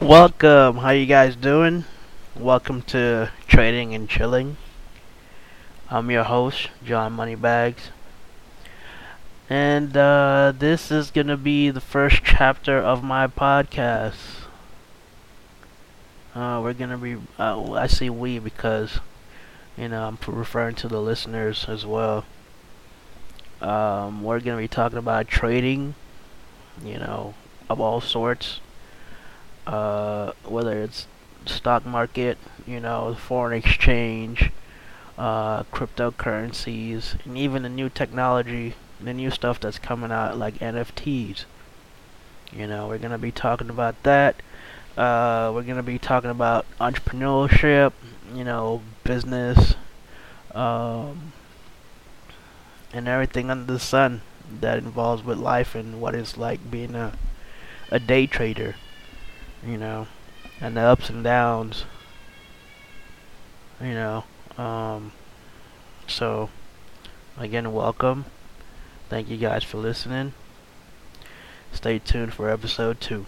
Welcome. How you guys doing? Welcome to Trading and Chilling. I'm your host, John Moneybags. And uh, this is going to be the first chapter of my podcast. Uh, we're going to be, uh, I say we because, you know, I'm referring to the listeners as well. Um, we're going to be talking about trading, you know, of all sorts uh, whether it's stock market, you know, foreign exchange, uh, cryptocurrencies, and even the new technology, the new stuff that's coming out like NFTs. You know, we're gonna be talking about that. Uh, we're gonna be talking about entrepreneurship, you know, business, um, and everything under the sun that involves with life and what it's like being a a day trader you know, and the ups and downs, you know. Um, so, again, welcome. Thank you guys for listening. Stay tuned for episode two.